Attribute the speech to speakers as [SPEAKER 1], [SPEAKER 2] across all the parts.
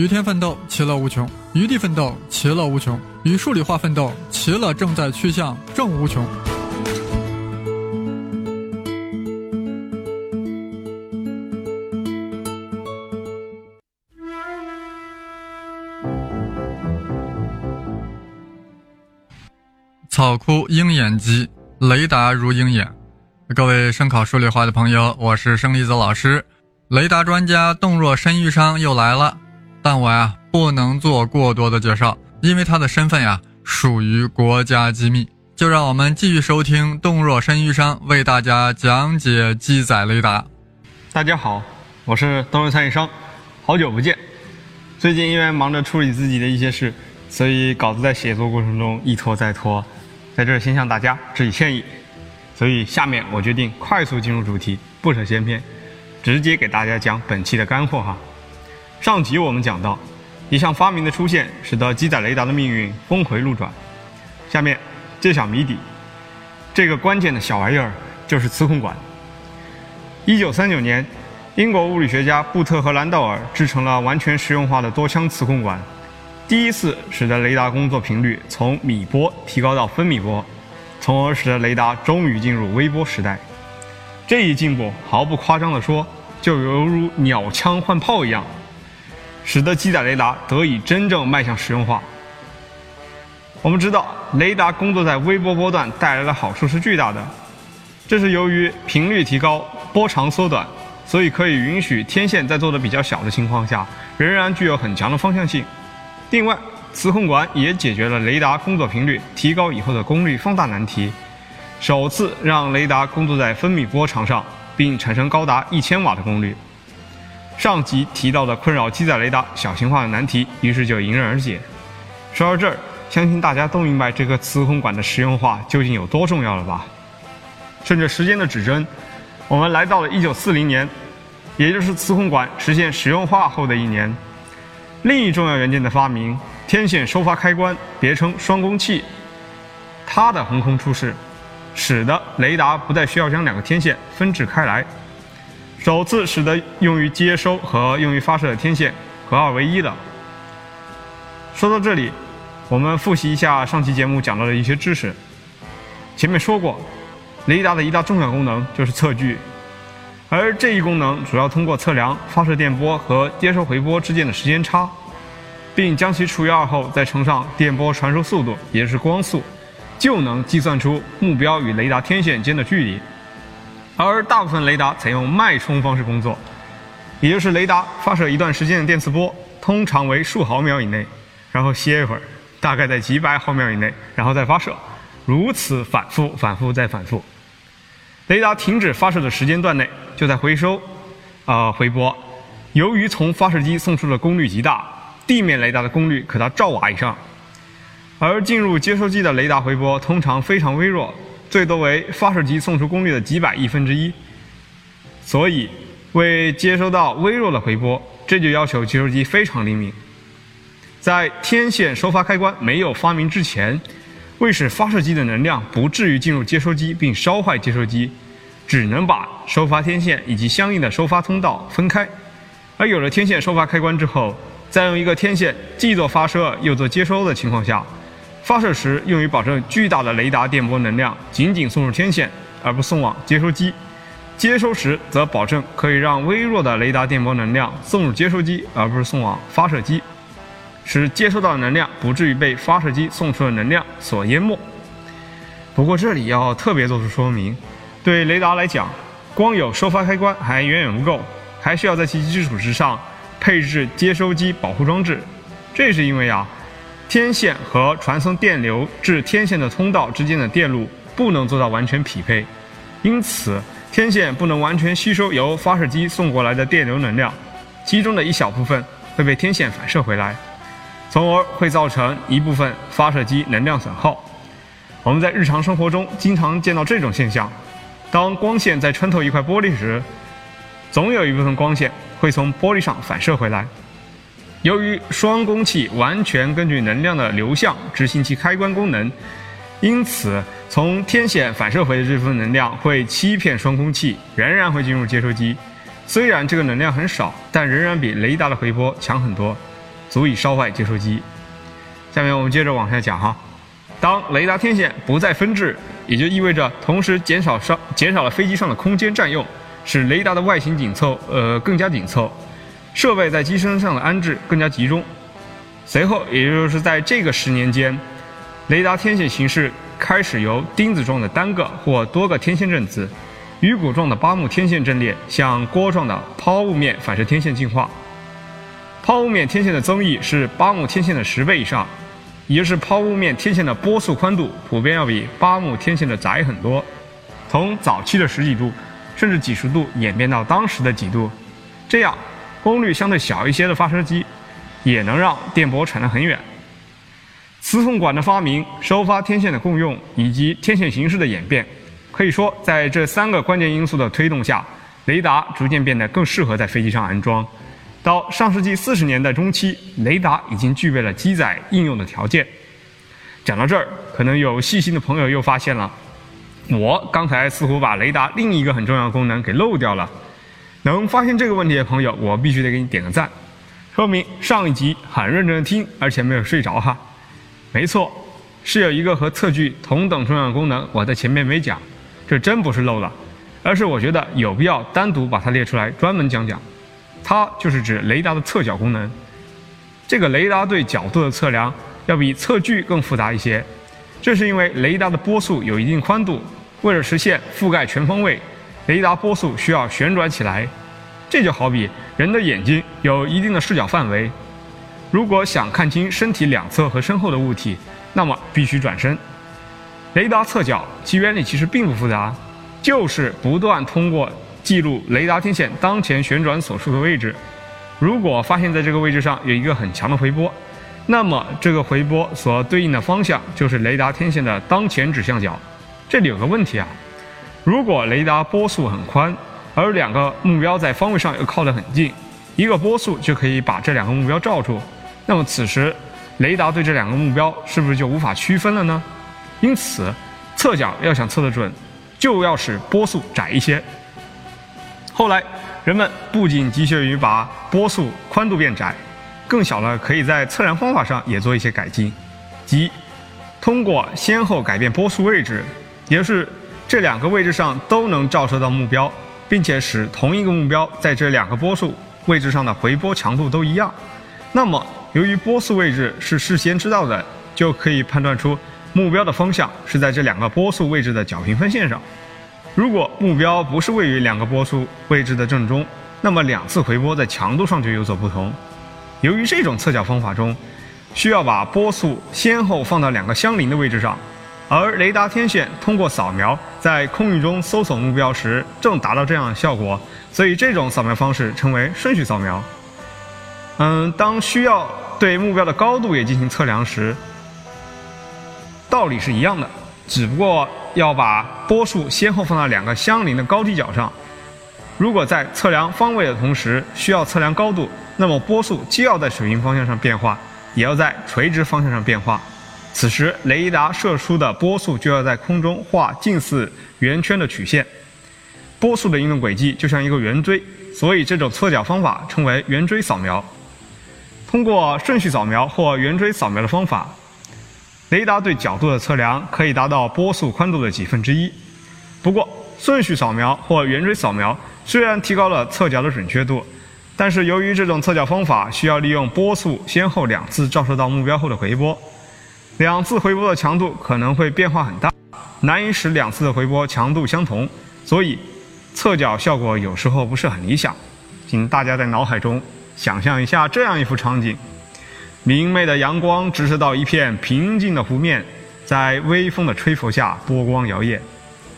[SPEAKER 1] 与天奋斗，其乐无穷；与地奋斗，其乐无穷；与数理化奋斗，其乐正在趋向正无穷。草枯鹰眼疾，雷达如鹰眼。各位声考数理化的朋友，我是生离子老师。雷达专家洞若申玉商又来了，但我呀不能做过多的介绍，因为他的身份呀属于国家机密。就让我们继续收听洞若申玉商为大家讲解机载雷达。
[SPEAKER 2] 大家好，我是洞若参与商，好久不见。最近因为忙着处理自己的一些事，所以稿子在写作过程中一拖再拖，在这先向大家致以歉意。所以下面我决定快速进入主题，不扯闲篇。直接给大家讲本期的干货哈。上集我们讲到，一项发明的出现，使得机载雷达的命运峰回路转。下面揭晓谜底，这个关键的小玩意儿就是磁控管。一九三九年，英国物理学家布特和兰道尔制成了完全实用化的多腔磁控管，第一次使得雷达工作频率从米波提高到分米波，从而使得雷达终于进入微波时代。这一进步，毫不夸张地说，就犹如鸟枪换炮一样，使得机载雷达得以真正迈向实用化。我们知道，雷达工作在微波波段带来的好处是巨大的，这是由于频率提高、波长缩短，所以可以允许天线在做的比较小的情况下，仍然具有很强的方向性。另外，磁控管也解决了雷达工作频率提高以后的功率放大难题。首次让雷达工作在分米波长上，并产生高达一千瓦的功率。上集提到的困扰机载雷达小型化的难题，于是就迎刃而解。说到这儿，相信大家都明白这个磁控管的实用化究竟有多重要了吧？顺着时间的指针，我们来到了一九四零年，也就是磁控管实现实用化后的一年。另一重要元件的发明——天线收发开关，别称双工器，它的横空出世。使得雷达不再需要将两个天线分置开来，首次使得用于接收和用于发射的天线合二为一的。说到这里，我们复习一下上期节目讲到的一些知识。前面说过，雷达的一大重要功能就是测距，而这一功能主要通过测量发射电波和接收回波之间的时间差，并将其除以二后再乘上电波传输速度，也就是光速。就能计算出目标与雷达天线间的距离，而大部分雷达采用脉冲方式工作，也就是雷达发射一段时间的电磁波，通常为数毫秒以内，然后歇一会儿，大概在几百毫秒以内，然后再发射，如此反复、反复再反复。雷达停止发射的时间段内，就在回收，啊回波。由于从发射机送出的功率极大，地面雷达的功率可达兆瓦以上。而进入接收机的雷达回波通常非常微弱，最多为发射机送出功率的几百亿分之一。所以，为接收到微弱的回波，这就要求接收机非常灵敏。在天线收发开关没有发明之前，为使发射机的能量不至于进入接收机并烧坏接收机，只能把收发天线以及相应的收发通道分开。而有了天线收发开关之后，再用一个天线既做发射又做接收的情况下。发射时用于保证巨大的雷达电波能量仅仅送入天线，而不送往接收机；接收时则保证可以让微弱的雷达电波能量送入接收机，而不是送往发射机，使接收到的能量不至于被发射机送出的能量所淹没。不过这里要特别做出说明：对雷达来讲，光有收发开关还远远不够，还需要在其基础之上配置接收机保护装置。这是因为啊。天线和传送电流至天线的通道之间的电路不能做到完全匹配，因此天线不能完全吸收由发射机送过来的电流能量，其中的一小部分会被天线反射回来，从而会造成一部分发射机能量损耗。我们在日常生活中经常见到这种现象：当光线在穿透一块玻璃时，总有一部分光线会从玻璃上反射回来。由于双工器完全根据能量的流向执行其开关功能，因此从天线反射回的这部分能量会欺骗双工器，仍然会进入接收机。虽然这个能量很少，但仍然比雷达的回波强很多。足以烧坏接收机。下面我们接着往下讲哈。当雷达天线不再分置，也就意味着同时减少上减少了飞机上的空间占用，使雷达的外形紧凑，呃更加紧凑，设备在机身上的安置更加集中。随后，也就是在这个十年间，雷达天线形式开始由钉子状的单个或多个天线阵子，鱼骨状的八目天线阵列向锅状的抛物面反射天线进化。抛物面天线的增益是八目天线的十倍以上。也就是抛物面天线的波速宽度普遍要比八目天线的窄很多，从早期的十几度甚至几十度演变到当时的几度，这样功率相对小一些的发射机也能让电波传得很远。磁控管的发明、收发天线的共用以及天线形式的演变，可以说在这三个关键因素的推动下，雷达逐渐变得更适合在飞机上安装。到上世纪四十年代中期，雷达已经具备了机载应用的条件。讲到这儿，可能有细心的朋友又发现了，我刚才似乎把雷达另一个很重要的功能给漏掉了。能发现这个问题的朋友，我必须得给你点个赞，说明上一集很认真的听，而且没有睡着哈。没错，是有一个和测距同等重要的功能，我在前面没讲，这真不是漏了，而是我觉得有必要单独把它列出来，专门讲讲。它就是指雷达的测角功能。这个雷达对角度的测量要比测距更复杂一些，这是因为雷达的波速有一定宽度，为了实现覆盖全方位，雷达波速需要旋转起来。这就好比人的眼睛有一定的视角范围，如果想看清身体两侧和身后的物体，那么必须转身。雷达测角其原理其实并不复杂，就是不断通过。记录雷达天线当前旋转所处的位置，如果发现在这个位置上有一个很强的回波，那么这个回波所对应的方向就是雷达天线的当前指向角。这里有个问题啊，如果雷达波速很宽，而两个目标在方位上又靠得很近，一个波速就可以把这两个目标罩住，那么此时雷达对这两个目标是不是就无法区分了呢？因此，测角要想测得准，就要使波速窄一些。后来，人们不仅急切于把波速宽度变窄，更小了，可以在测量方法上也做一些改进，即通过先后改变波速位置，也就是这两个位置上都能照射到目标，并且使同一个目标在这两个波速位置上的回波强度都一样。那么，由于波速位置是事先知道的，就可以判断出目标的方向是在这两个波速位置的角平分线上。如果目标不是位于两个波速位置的正中，那么两次回波在强度上就有所不同。由于这种测角方法中需要把波速先后放到两个相邻的位置上，而雷达天线通过扫描在空域中搜索目标时正达到这样的效果，所以这种扫描方式称为顺序扫描。嗯，当需要对目标的高度也进行测量时，道理是一样的。只不过要把波束先后放到两个相邻的高低角上。如果在测量方位的同时需要测量高度，那么波束既要在水平方向上变化，也要在垂直方向上变化。此时雷达射出的波束就要在空中画近似圆圈的曲线。波束的运动轨迹就像一个圆锥，所以这种测角方法称为圆锥扫描。通过顺序扫描或圆锥扫描的方法。雷达对角度的测量可以达到波速宽度的几分之一。不过，顺序扫描或圆锥扫描虽然提高了测角的准确度，但是由于这种测角方法需要利用波速先后两次照射到目标后的回波，两次回波的强度可能会变化很大，难以使两次的回波强度相同，所以侧角效果有时候不是很理想。请大家在脑海中想象一下这样一幅场景。明媚的阳光直射到一片平静的湖面，在微风的吹拂下，波光摇曳。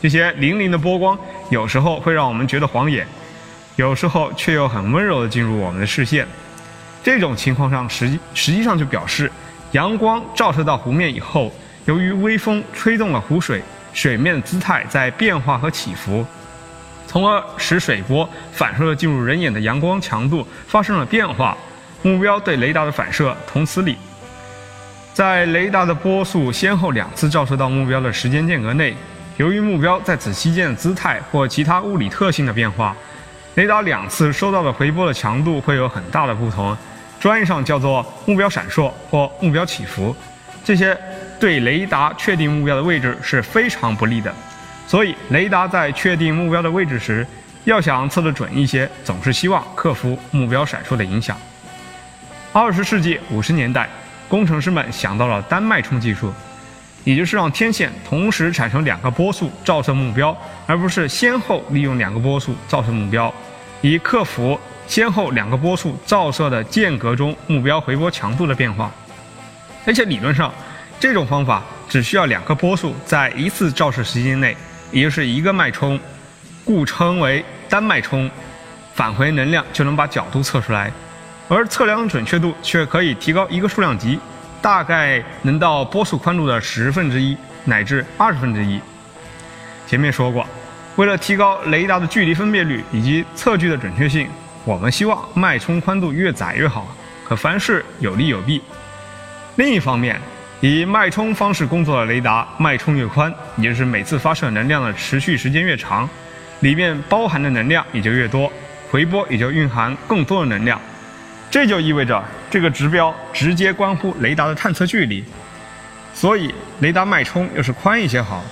[SPEAKER 2] 这些粼粼的波光有时候会让我们觉得晃眼，有时候却又很温柔地进入我们的视线。这种情况上，实际实际上就表示，阳光照射到湖面以后，由于微风吹动了湖水，水面的姿态在变化和起伏，从而使水波反射进入人眼的阳光强度发生了变化。目标对雷达的反射同此理，在雷达的波速先后两次照射到目标的时间间隔内，由于目标在此期间的姿态或其他物理特性的变化，雷达两次收到的回波的强度会有很大的不同。专业上叫做目标闪烁或目标起伏，这些对雷达确定目标的位置是非常不利的。所以，雷达在确定目标的位置时，要想测得准一些，总是希望克服目标闪烁的影响。二十世纪五十年代，工程师们想到了单脉冲技术，也就是让天线同时产生两个波速照射目标，而不是先后利用两个波速照射目标，以克服先后两个波束照射的间隔中目标回波强度的变化。而且理论上，这种方法只需要两个波束在一次照射时间内。也就是一个脉冲，故称为单脉冲，返回能量就能把角度测出来，而测量准确度却可以提高一个数量级，大概能到波速宽度的十分之一乃至二十分之一。前面说过，为了提高雷达的距离分辨率以及测距的准确性，我们希望脉冲宽度越窄越好。可凡事有利有弊，另一方面。以脉冲方式工作的雷达，脉冲越宽，也就是每次发射能量的持续时间越长，里面包含的能量也就越多，回波也就蕴含更多的能量。这就意味着这个指标直接关乎雷达的探测距离。所以，雷达脉冲要是宽一些好。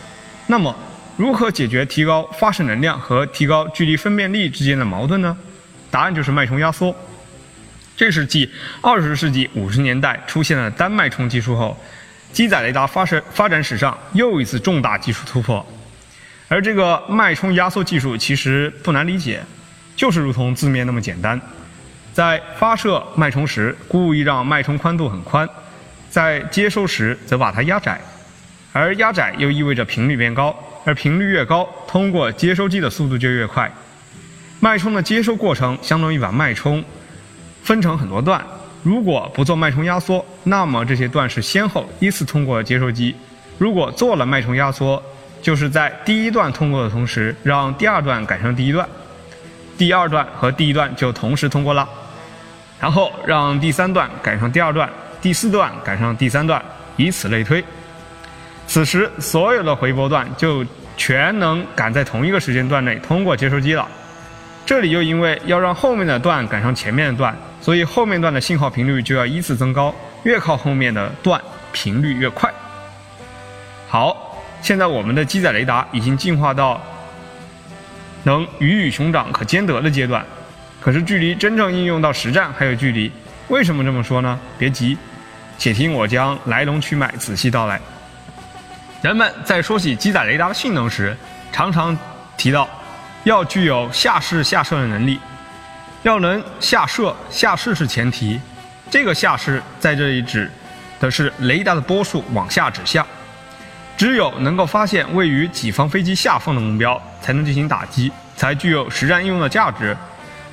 [SPEAKER 2] 那么，如何解决提高发射能量和提高距离分辨率之间的矛盾呢？答案就是脉冲压缩。这是继二十世纪五十年代出现了单脉冲技术后。机载雷达发射发展史上又一次重大技术突破，而这个脉冲压缩技术其实不难理解，就是如同字面那么简单，在发射脉冲时故意让脉冲宽度很宽，在接收时则把它压窄，而压窄又意味着频率变高，而频率越高，通过接收机的速度就越快。脉冲的接收过程相当于把脉冲分成很多段。如果不做脉冲压缩，那么这些段是先后依次通过接收机；如果做了脉冲压缩，就是在第一段通过的同时，让第二段赶上第一段，第二段和第一段就同时通过了，然后让第三段赶上第二段，第四段赶上第三段，以此类推。此时所有的回波段就全能赶在同一个时间段内通过接收机了。这里又因为要让后面的段赶上前面的段。所以后面段的信号频率就要依次增高，越靠后面的段频率越快。好，现在我们的机载雷达已经进化到能鱼与熊掌可兼得的阶段，可是距离真正应用到实战还有距离。为什么这么说呢？别急，且听我将来龙去脉仔细道来。人们在说起机载雷达的性能时，常常提到要具有下视下射的能力。要能下射，下视是前提。这个下视在这里指的是雷达的波速往下指向。只有能够发现位于己方飞机下方的目标，才能进行打击，才具有实战应用的价值。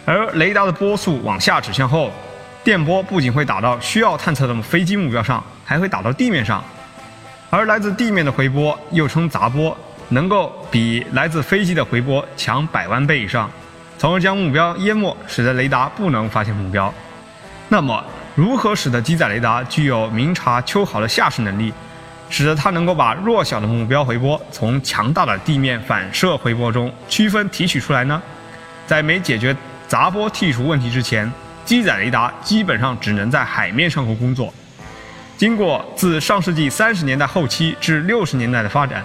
[SPEAKER 2] 而雷达的波速往下指向后，电波不仅会打到需要探测的飞机目标上，还会打到地面上。而来自地面的回波又称杂波，能够比来自飞机的回波强百万倍以上。从而将目标淹没，使得雷达不能发现目标。那么，如何使得机载雷达具有明察秋毫的下视能力，使得它能够把弱小的目标回波从强大的地面反射回波中区分提取出来呢？在没解决杂波剔除问题之前，机载雷达基本上只能在海面上空工作。经过自上世纪三十年代后期至六十年代的发展。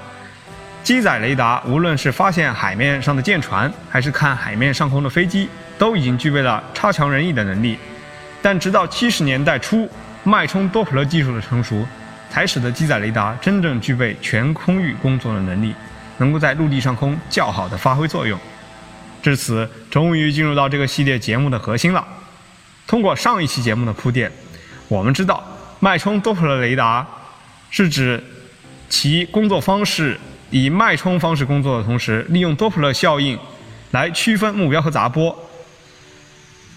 [SPEAKER 2] 机载雷达无论是发现海面上的舰船，还是看海面上空的飞机，都已经具备了差强人意的能力。但直到七十年代初，脉冲多普勒技术的成熟，才使得机载雷达真正具备全空域工作的能力，能够在陆地上空较好的发挥作用。至此，终于进入到这个系列节目的核心了。通过上一期节目的铺垫，我们知道脉冲多普勒雷达是指其工作方式。以脉冲方式工作的同时，利用多普勒效应来区分目标和杂波。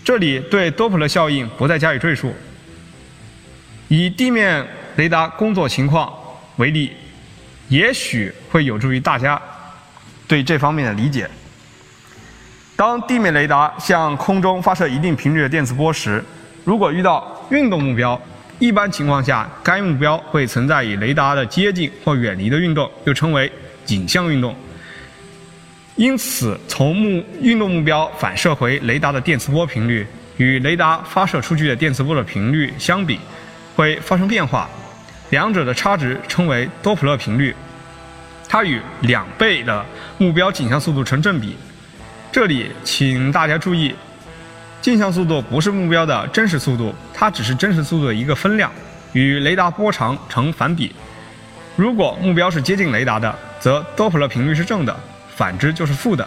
[SPEAKER 2] 这里对多普勒效应不再加以赘述。以地面雷达工作情况为例，也许会有助于大家对这方面的理解。当地面雷达向空中发射一定频率的电磁波时，如果遇到运动目标，一般情况下该目标会存在与雷达的接近或远离的运动，又称为。景象运动，因此从目运动目标反射回雷达的电磁波频率，与雷达发射出去的电磁波的频率相比，会发生变化，两者的差值称为多普勒频率，它与两倍的目标径向速度成正比。这里请大家注意，径向速度不是目标的真实速度，它只是真实速度的一个分量，与雷达波长成反比。如果目标是接近雷达的，则多普勒频率是正的，反之就是负的。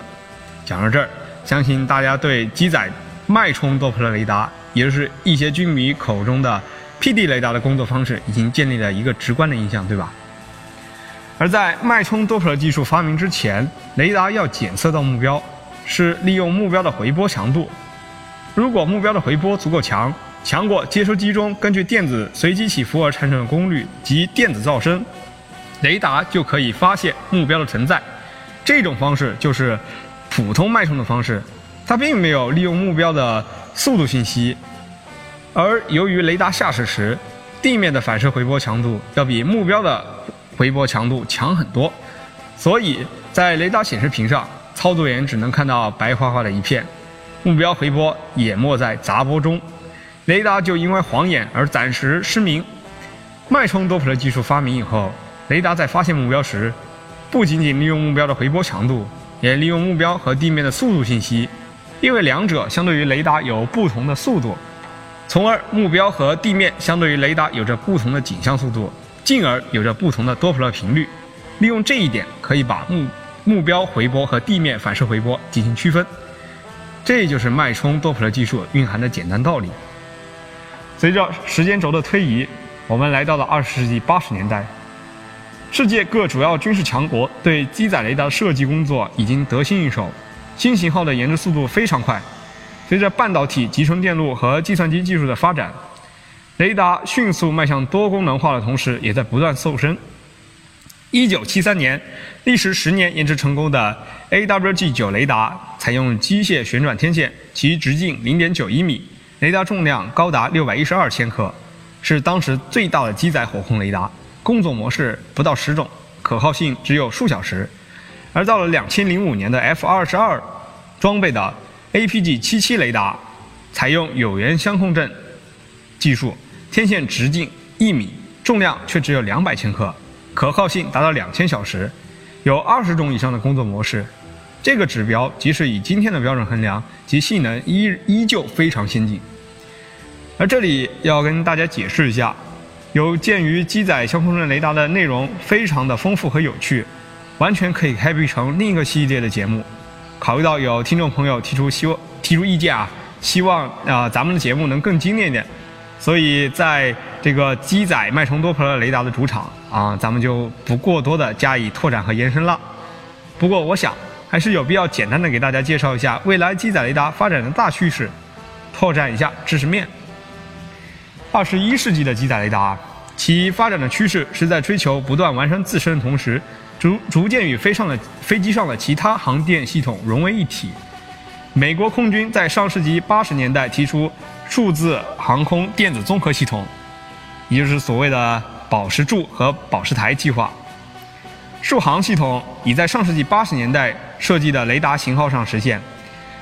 [SPEAKER 2] 讲到这儿，相信大家对机载脉冲多普勒雷达，也就是一些军迷口中的 PD 雷达的工作方式，已经建立了一个直观的印象，对吧？而在脉冲多普勒技术发明之前，雷达要检测到目标。是利用目标的回波强度，如果目标的回波足够强，强过接收机中根据电子随机起伏而产生的功率及电子噪声，雷达就可以发现目标的存在。这种方式就是普通脉冲的方式，它并没有利用目标的速度信息。而由于雷达下驶时，地面的反射回波强度要比目标的回波强度强很多，所以在雷达显示屏上。操作员只能看到白花花的一片，目标回波淹没在杂波中，雷达就因为晃眼而暂时失明。脉冲多普勒技术发明以后，雷达在发现目标时，不仅仅利用目标的回波强度，也利用目标和地面的速度信息，因为两者相对于雷达有不同的速度，从而目标和地面相对于雷达有着不同的景向速度，进而有着不同的多普勒频率。利用这一点，可以把目。目标回波和地面反射回波进行区分，这就是脉冲多普勒技术蕴含的简单道理。随着时间轴的推移，我们来到了二十世纪八十年代，世界各主要军事强国对机载雷达的设计工作已经得心应手，新型号的研制速度非常快。随着半导体、集成电路和计算机技术的发展，雷达迅速迈向多功能化的同时，也在不断瘦身。一九七三年，历时十年研制成功的 AWG-9 雷达采用机械旋转天线，其直径零点九一米，雷达重量高达六百一十二千克，是当时最大的机载火控雷达。工作模式不到十种，可靠性只有数小时。而到了两千零五年的 F 二十二装备的 APG-77 雷达，采用有源相控阵技术，天线直径一米，重量却只有两百千克。可靠性达到两千小时，有二十种以上的工作模式，这个指标即使以今天的标准衡量，其性能依依旧非常先进。而这里要跟大家解释一下，有鉴于机载相控阵雷达的内容非常的丰富和有趣，完全可以开辟成另一个系列的节目。考虑到有听众朋友提出希望提出意见啊，希望啊咱们的节目能更精炼一点。所以，在这个机载脉冲多普勒雷达的主场啊，咱们就不过多的加以拓展和延伸了。不过，我想还是有必要简单的给大家介绍一下未来机载雷达发展的大趋势，拓展一下知识面。二十一世纪的机载雷达，其发展的趋势是在追求不断完善自身的同时，逐逐渐与飞上的飞机上的其他航电系统融为一体。美国空军在上世纪八十年代提出。数字航空电子综合系统，也就是所谓的“宝石柱”和“宝石台”计划。数航系统已在上世纪八十年代设计的雷达型号上实现。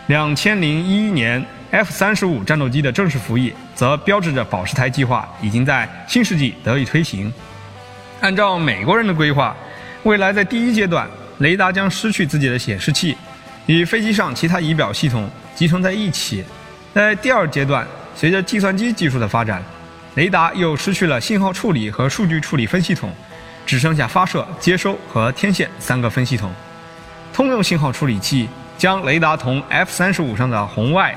[SPEAKER 2] 两千零一年 F 三十五战斗机的正式服役，则标志着“宝石台”计划已经在新世纪得以推行。按照美国人的规划，未来在第一阶段，雷达将失去自己的显示器，与飞机上其他仪表系统集成在一起。在第二阶段，随着计算机技术的发展，雷达又失去了信号处理和数据处理分系统，只剩下发射、接收和天线三个分系统。通用信号处理器将雷达同 F 三十五上的红外、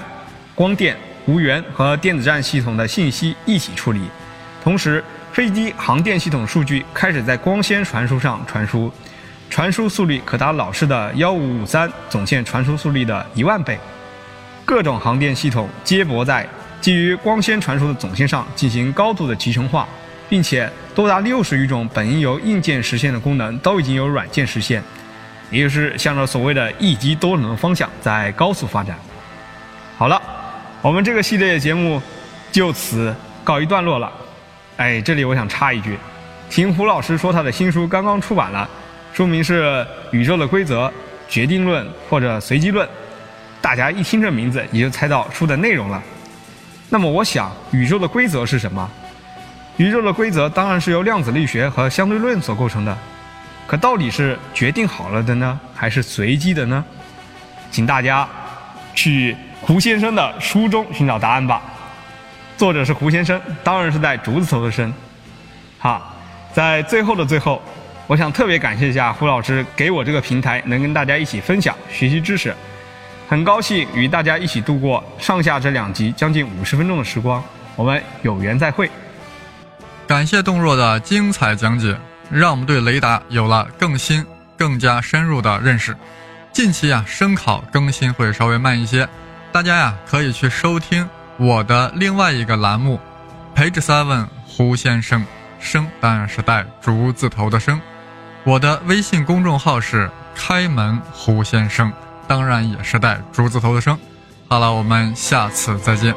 [SPEAKER 2] 光电、无源和电子战系统的信息一起处理，同时飞机航电系统数据开始在光纤传输上传输，传输速率可达老式的幺五五三总线传输速率的一万倍。各种航电系统接驳在基于光纤传输的总线上进行高度的集成化，并且多达六十余种本应由硬件实现的功能都已经由软件实现，也就是向着所谓的一机多能方向在高速发展。我们这个系列节目就此告一段落了。哎，这里我想插一句，听胡老师说他的新书刚刚出版了，书名是《宇宙的规则：决定论或者随机论》。大家一听这名字，也就猜到书的内容了。那么我想，宇宙的规则是什么？宇宙的规则当然是由量子力学和相对论所构成的。可到底是决定好了的呢，还是随机的呢？请大家去胡先生的书中寻找答案吧。作者是胡先生，当然是带竹字头的“生”。好，在最后的最后，我想特别感谢一下胡老师给我这个平台，能跟大家一起分享学习知识。很高兴与大家一起度过上下这两集将近五十分钟的时光，我们有缘再会。
[SPEAKER 1] 感谢动若的精彩讲解，让我们对雷达有了更新、更加深入的认识。近期啊，声考更新会稍微慢一些，大家呀可以去收听我的另外一个栏目，Page Seven 胡先生，生当然是带竹字头的生。我的微信公众号是开门胡先生。当然也是带竹字头的生。好了，我们下次再见。